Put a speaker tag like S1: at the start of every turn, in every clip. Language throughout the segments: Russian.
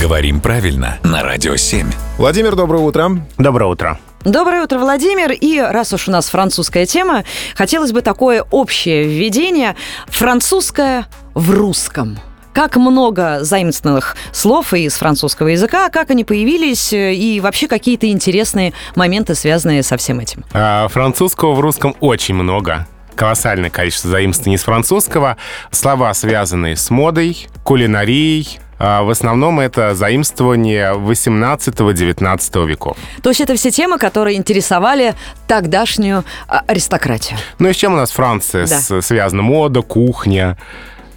S1: Говорим правильно на Радио 7.
S2: Владимир, доброе утро.
S3: Доброе утро.
S4: Доброе утро, Владимир. И раз уж у нас французская тема, хотелось бы такое общее введение. Французское в русском. Как много заимствованных слов из французского языка, как они появились и вообще какие-то интересные моменты, связанные со всем этим.
S3: А, французского в русском очень много колоссальное количество заимствований из французского. Слова, связанные с модой, кулинарией, в основном это заимствование 18-19 веков.
S4: То есть это все темы, которые интересовали тогдашнюю а, аристократию.
S3: Ну и с чем у нас Франция да. связана? Мода, кухня.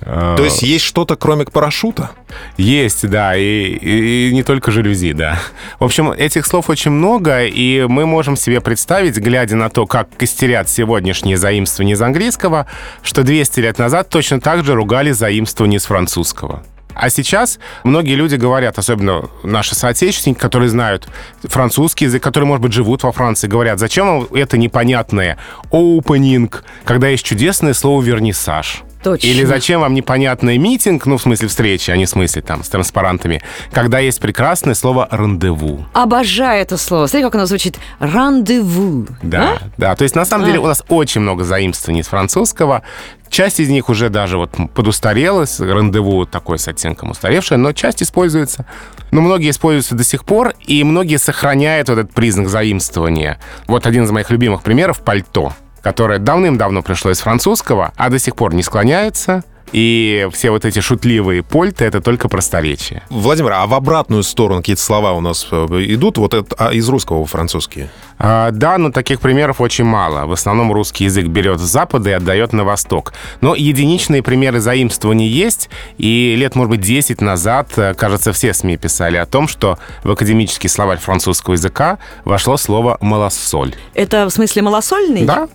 S2: А, То есть есть что-то, кроме парашюта?
S3: Есть, да, и, и, и не только жалюзи, да. В общем, этих слов очень много, и мы можем себе представить, глядя на то, как костерят сегодняшние заимствования из английского, что 200 лет назад точно так же ругали заимствования из французского. А сейчас многие люди говорят, особенно наши соотечественники, которые знают французский язык, которые, может быть, живут во Франции, говорят, зачем вам это непонятное opening, когда есть чудесное слово вернисаж.
S4: Точно.
S3: Или зачем вам непонятный митинг, ну, в смысле встречи, а не в смысле там с транспарантами, когда есть прекрасное слово «рандеву».
S4: Обожаю это слово. Смотри, как оно звучит. «Рандеву».
S3: Да, а? да. То есть, на самом а. деле, у нас очень много заимствований из французского. Часть из них уже даже вот подустарелась, рандеву такой с оттенком устаревшее, но часть используется. Но многие используются до сих пор, и многие сохраняют вот этот признак заимствования. Вот один из моих любимых примеров — пальто которое давным-давно пришло из французского, а до сих пор не склоняется. И все вот эти шутливые польты — это только просторечие.
S2: Владимир, а в обратную сторону какие-то слова у нас э, идут вот это, а из русского во французский?
S3: А, да, но таких примеров очень мало. В основном русский язык берет с запада и отдает на восток. Но единичные примеры заимствований есть, и лет, может быть, 10 назад, э, кажется, все СМИ писали о том, что в академический словарь французского языка вошло слово «малосоль».
S4: Это в смысле малосольный?
S3: Да,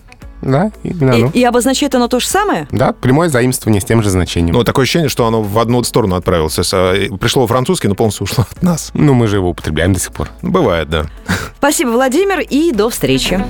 S3: да, именно
S4: и, оно. И обозначает оно то же самое?
S3: Да, прямое заимствование с тем же значением.
S2: Ну, такое ощущение, что оно в одну сторону отправилось. Пришло французский, но полностью ушло от нас.
S3: Ну, мы же его употребляем до сих пор.
S2: Бывает, да.
S4: Спасибо, Владимир, и до встречи.